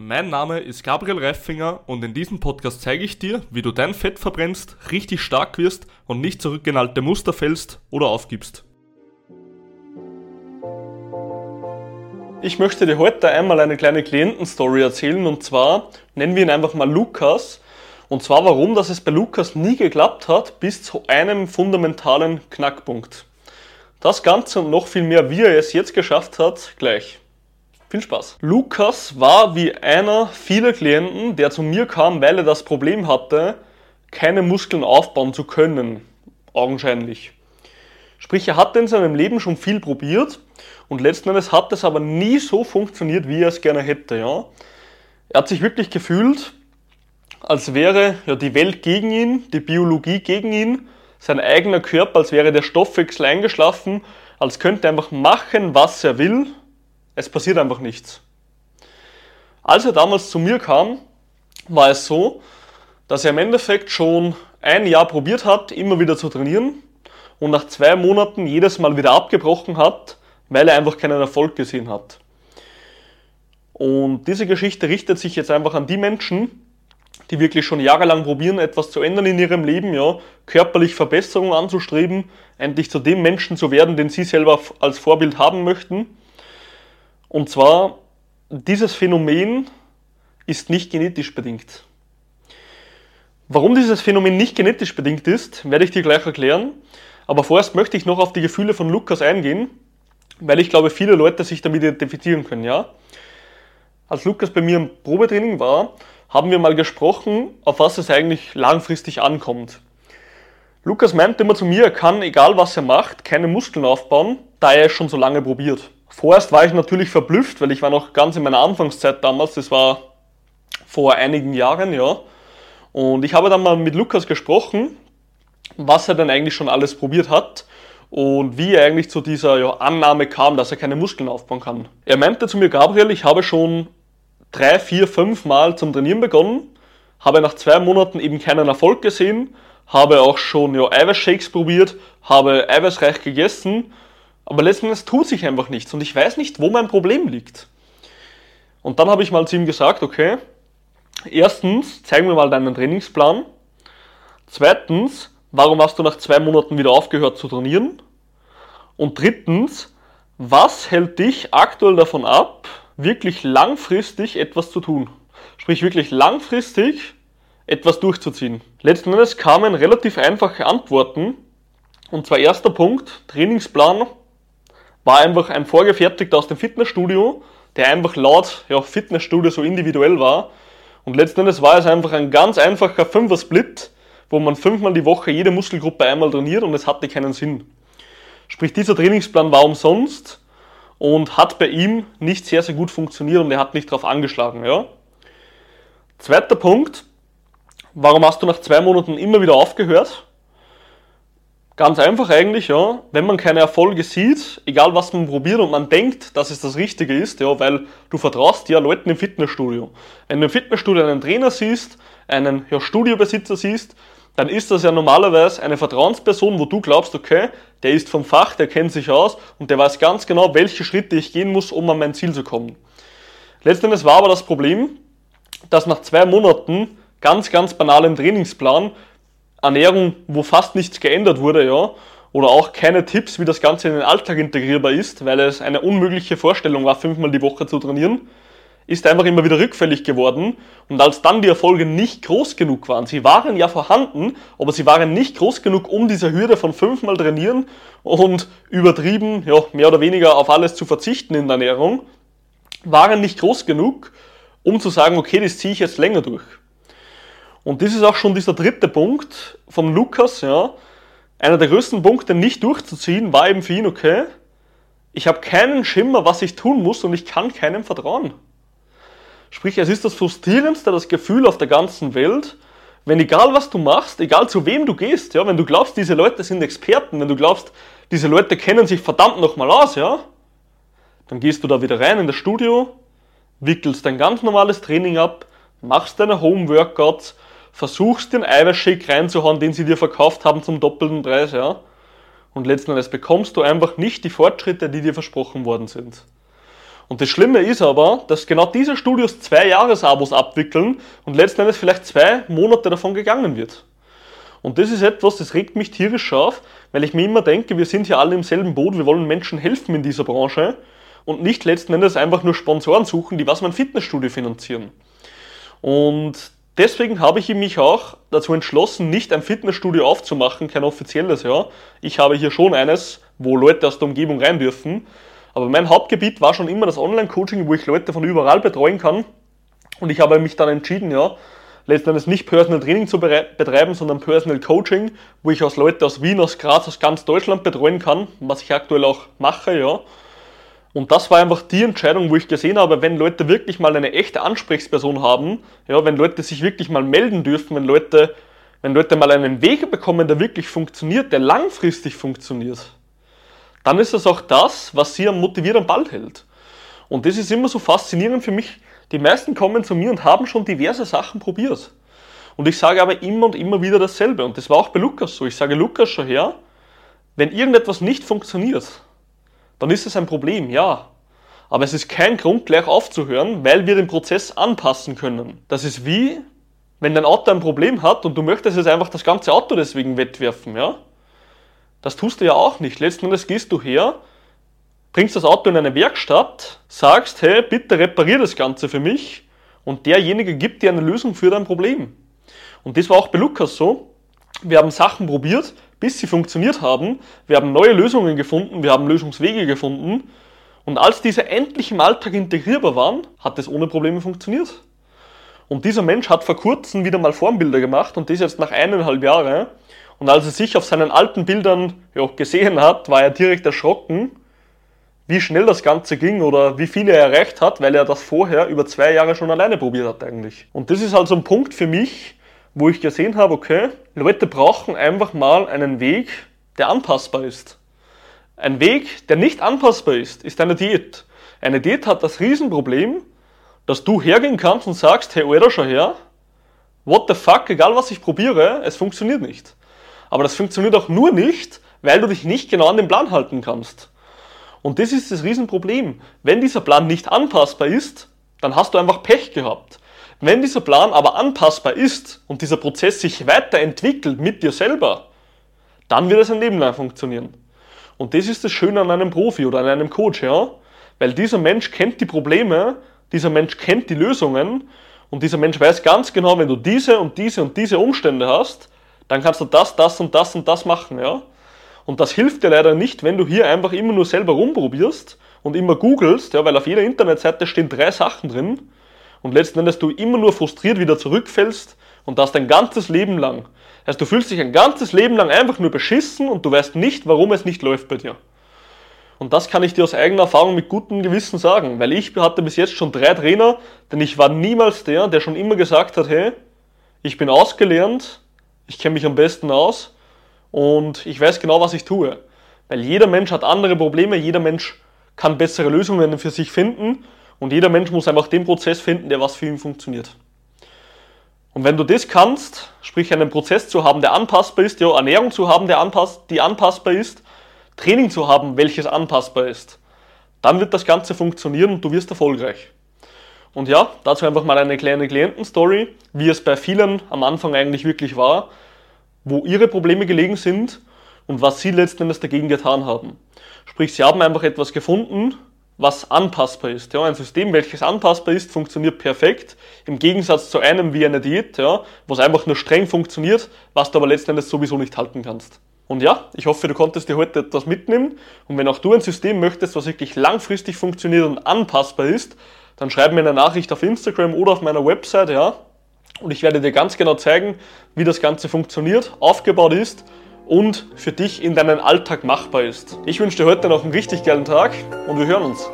Mein Name ist Gabriel Reifinger und in diesem Podcast zeige ich dir, wie du dein Fett verbrennst, richtig stark wirst und nicht zurück in alte Muster fällst oder aufgibst. Ich möchte dir heute einmal eine kleine Klientenstory erzählen und zwar nennen wir ihn einfach mal Lukas. Und zwar warum, dass es bei Lukas nie geklappt hat bis zu einem fundamentalen Knackpunkt. Das Ganze und noch viel mehr, wie er es jetzt geschafft hat, gleich. Viel Spaß. Lukas war wie einer vieler Klienten, der zu mir kam, weil er das Problem hatte, keine Muskeln aufbauen zu können. Augenscheinlich. Sprich, er hatte in seinem Leben schon viel probiert und letzten Endes hat es aber nie so funktioniert, wie er es gerne hätte. Ja? Er hat sich wirklich gefühlt, als wäre ja, die Welt gegen ihn, die Biologie gegen ihn, sein eigener Körper, als wäre der Stoffwechsel eingeschlafen, als könnte er einfach machen, was er will es passiert einfach nichts. Als er damals zu mir kam, war es so, dass er im Endeffekt schon ein Jahr probiert hat, immer wieder zu trainieren und nach zwei Monaten jedes Mal wieder abgebrochen hat, weil er einfach keinen Erfolg gesehen hat. Und diese Geschichte richtet sich jetzt einfach an die Menschen, die wirklich schon jahrelang probieren, etwas zu ändern in ihrem Leben, ja, körperlich Verbesserungen anzustreben, endlich zu dem Menschen zu werden, den sie selber als Vorbild haben möchten und zwar, dieses Phänomen ist nicht genetisch bedingt. Warum dieses Phänomen nicht genetisch bedingt ist, werde ich dir gleich erklären. Aber vorerst möchte ich noch auf die Gefühle von Lukas eingehen, weil ich glaube, viele Leute sich damit identifizieren können, ja? Als Lukas bei mir im Probetraining war, haben wir mal gesprochen, auf was es eigentlich langfristig ankommt. Lukas meinte immer zu mir, er kann, egal was er macht, keine Muskeln aufbauen, da er es schon so lange probiert. Vorerst war ich natürlich verblüfft, weil ich war noch ganz in meiner Anfangszeit damals, das war vor einigen Jahren, ja. Und ich habe dann mal mit Lukas gesprochen, was er denn eigentlich schon alles probiert hat und wie er eigentlich zu dieser ja, Annahme kam, dass er keine Muskeln aufbauen kann. Er meinte zu mir, Gabriel, ich habe schon drei, vier, fünf Mal zum Trainieren begonnen, habe nach zwei Monaten eben keinen Erfolg gesehen, habe auch schon ja, Eiweißshakes probiert, habe eiweißreich gegessen aber letzten Endes tut sich einfach nichts und ich weiß nicht, wo mein Problem liegt. Und dann habe ich mal zu ihm gesagt, okay, erstens, zeig mir mal deinen Trainingsplan. Zweitens, warum hast du nach zwei Monaten wieder aufgehört zu trainieren? Und drittens, was hält dich aktuell davon ab, wirklich langfristig etwas zu tun? Sprich, wirklich langfristig etwas durchzuziehen. Letzten Endes kamen relativ einfache Antworten. Und zwar erster Punkt, Trainingsplan war einfach ein vorgefertigter aus dem Fitnessstudio, der einfach laut ja, Fitnessstudio so individuell war. Und letzten Endes war es einfach ein ganz einfacher Fünfer-Split, wo man fünfmal die Woche jede Muskelgruppe einmal trainiert und es hatte keinen Sinn. Sprich, dieser Trainingsplan war umsonst und hat bei ihm nicht sehr, sehr gut funktioniert und er hat nicht darauf angeschlagen. Ja? Zweiter Punkt, warum hast du nach zwei Monaten immer wieder aufgehört? Ganz einfach eigentlich, ja. Wenn man keine Erfolge sieht, egal was man probiert und man denkt, dass es das Richtige ist, ja, weil du vertraust ja Leuten im Fitnessstudio. Wenn du im Fitnessstudio einen Trainer siehst, einen ja, Studiobesitzer siehst, dann ist das ja normalerweise eine Vertrauensperson, wo du glaubst, okay, der ist vom Fach, der kennt sich aus und der weiß ganz genau, welche Schritte ich gehen muss, um an mein Ziel zu kommen. Letztendlich war aber das Problem, dass nach zwei Monaten ganz, ganz banalen Trainingsplan Ernährung, wo fast nichts geändert wurde, ja, oder auch keine Tipps, wie das Ganze in den Alltag integrierbar ist, weil es eine unmögliche Vorstellung war, fünfmal die Woche zu trainieren, ist einfach immer wieder rückfällig geworden. Und als dann die Erfolge nicht groß genug waren, sie waren ja vorhanden, aber sie waren nicht groß genug, um diese Hürde von fünfmal trainieren und übertrieben, ja, mehr oder weniger auf alles zu verzichten in der Ernährung, waren nicht groß genug, um zu sagen, okay, das ziehe ich jetzt länger durch. Und das ist auch schon dieser dritte Punkt von Lukas, ja. Einer der größten Punkte nicht durchzuziehen war eben für ihn, okay, ich habe keinen Schimmer, was ich tun muss und ich kann keinem vertrauen. Sprich, es ist das frustrierendste, das Gefühl auf der ganzen Welt, wenn egal was du machst, egal zu wem du gehst, ja, wenn du glaubst, diese Leute sind Experten, wenn du glaubst, diese Leute kennen sich verdammt nochmal aus, ja, dann gehst du da wieder rein in das Studio, wickelst dein ganz normales Training ab, machst deine Home-Workouts versuchst den Eiweißshake reinzuhauen, den sie dir verkauft haben zum doppelten Preis, ja. Und letzten Endes bekommst du einfach nicht die Fortschritte, die dir versprochen worden sind. Und das Schlimme ist aber, dass genau diese Studios zwei Jahresabos abwickeln und letzten Endes vielleicht zwei Monate davon gegangen wird. Und das ist etwas, das regt mich tierisch scharf, weil ich mir immer denke, wir sind hier alle im selben Boot, wir wollen Menschen helfen in dieser Branche und nicht letzten Endes einfach nur Sponsoren suchen, die was mein Fitnessstudio finanzieren. Und deswegen habe ich mich auch dazu entschlossen, nicht ein Fitnessstudio aufzumachen, kein offizielles, ja. Ich habe hier schon eines, wo Leute aus der Umgebung rein dürfen. Aber mein Hauptgebiet war schon immer das Online-Coaching, wo ich Leute von überall betreuen kann. Und ich habe mich dann entschieden, ja, letzten nicht Personal Training zu betreiben, sondern Personal Coaching, wo ich aus Leute aus Wien, aus Graz, aus ganz Deutschland betreuen kann, was ich aktuell auch mache, ja. Und das war einfach die Entscheidung, wo ich gesehen habe, wenn Leute wirklich mal eine echte Ansprechperson haben, ja, wenn Leute sich wirklich mal melden dürfen, wenn Leute, wenn Leute mal einen Weg bekommen, der wirklich funktioniert, der langfristig funktioniert, dann ist das auch das, was sie am motiviert Ball hält. Und das ist immer so faszinierend für mich. Die meisten kommen zu mir und haben schon diverse Sachen probiert. Und ich sage aber immer und immer wieder dasselbe. Und das war auch bei Lukas so. Ich sage Lukas schon her, wenn irgendetwas nicht funktioniert, dann ist es ein Problem, ja. Aber es ist kein Grund, gleich aufzuhören, weil wir den Prozess anpassen können. Das ist wie, wenn dein Auto ein Problem hat und du möchtest jetzt einfach das ganze Auto deswegen wettwerfen, ja. Das tust du ja auch nicht. Letzten Endes gehst du her, bringst das Auto in eine Werkstatt, sagst, hey, bitte reparier das Ganze für mich und derjenige gibt dir eine Lösung für dein Problem. Und das war auch bei Lukas so. Wir haben Sachen probiert, bis sie funktioniert haben. Wir haben neue Lösungen gefunden, wir haben Lösungswege gefunden. Und als diese endlich im Alltag integrierbar waren, hat es ohne Probleme funktioniert. Und dieser Mensch hat vor kurzem wieder mal Formbilder gemacht und das jetzt nach eineinhalb Jahren. Und als er sich auf seinen alten Bildern ja, gesehen hat, war er direkt erschrocken, wie schnell das Ganze ging oder wie viel er erreicht hat, weil er das vorher über zwei Jahre schon alleine probiert hat eigentlich. Und das ist also ein Punkt für mich, wo ich gesehen habe, okay, Leute brauchen einfach mal einen Weg, der anpassbar ist. Ein Weg, der nicht anpassbar ist, ist eine Diät. Eine Diät hat das Riesenproblem, dass du hergehen kannst und sagst, hey, Alter, schau her, what the fuck, egal was ich probiere, es funktioniert nicht. Aber das funktioniert auch nur nicht, weil du dich nicht genau an den Plan halten kannst. Und das ist das Riesenproblem. Wenn dieser Plan nicht anpassbar ist, dann hast du einfach Pech gehabt. Wenn dieser Plan aber anpassbar ist und dieser Prozess sich weiterentwickelt mit dir selber, dann wird es ein Leben lang funktionieren. Und das ist das Schöne an einem Profi oder an einem Coach, ja? Weil dieser Mensch kennt die Probleme, dieser Mensch kennt die Lösungen und dieser Mensch weiß ganz genau, wenn du diese und diese und diese Umstände hast, dann kannst du das, das und das und das machen, ja? Und das hilft dir leider nicht, wenn du hier einfach immer nur selber rumprobierst und immer googelst, ja, weil auf jeder Internetseite stehen drei Sachen drin und letzten Endes du immer nur frustriert wieder zurückfällst und das dein ganzes Leben lang. Heißt, du fühlst dich ein ganzes Leben lang einfach nur beschissen und du weißt nicht, warum es nicht läuft bei dir. Und das kann ich dir aus eigener Erfahrung mit gutem Gewissen sagen, weil ich hatte bis jetzt schon drei Trainer, denn ich war niemals der, der schon immer gesagt hat, hey, ich bin ausgelernt, ich kenne mich am besten aus und ich weiß genau, was ich tue. Weil jeder Mensch hat andere Probleme, jeder Mensch kann bessere Lösungen für sich finden und jeder Mensch muss einfach den Prozess finden, der was für ihn funktioniert. Und wenn du das kannst, sprich einen Prozess zu haben, der anpassbar ist, ja, Ernährung zu haben, der anpass, die anpassbar ist, Training zu haben, welches anpassbar ist, dann wird das Ganze funktionieren und du wirst erfolgreich. Und ja, dazu einfach mal eine kleine Klientenstory, wie es bei vielen am Anfang eigentlich wirklich war, wo ihre Probleme gelegen sind und was sie letzten Endes dagegen getan haben. Sprich, sie haben einfach etwas gefunden, was anpassbar ist. Ja, ein System, welches anpassbar ist, funktioniert perfekt. Im Gegensatz zu einem wie eine Diät, ja, was einfach nur streng funktioniert, was du aber letzten Endes sowieso nicht halten kannst. Und ja, ich hoffe, du konntest dir heute etwas mitnehmen. Und wenn auch du ein System möchtest, was wirklich langfristig funktioniert und anpassbar ist, dann schreib mir eine Nachricht auf Instagram oder auf meiner Website, ja. Und ich werde dir ganz genau zeigen, wie das Ganze funktioniert, aufgebaut ist und für dich in deinen Alltag machbar ist. Ich wünsche dir heute noch einen richtig geilen Tag und wir hören uns.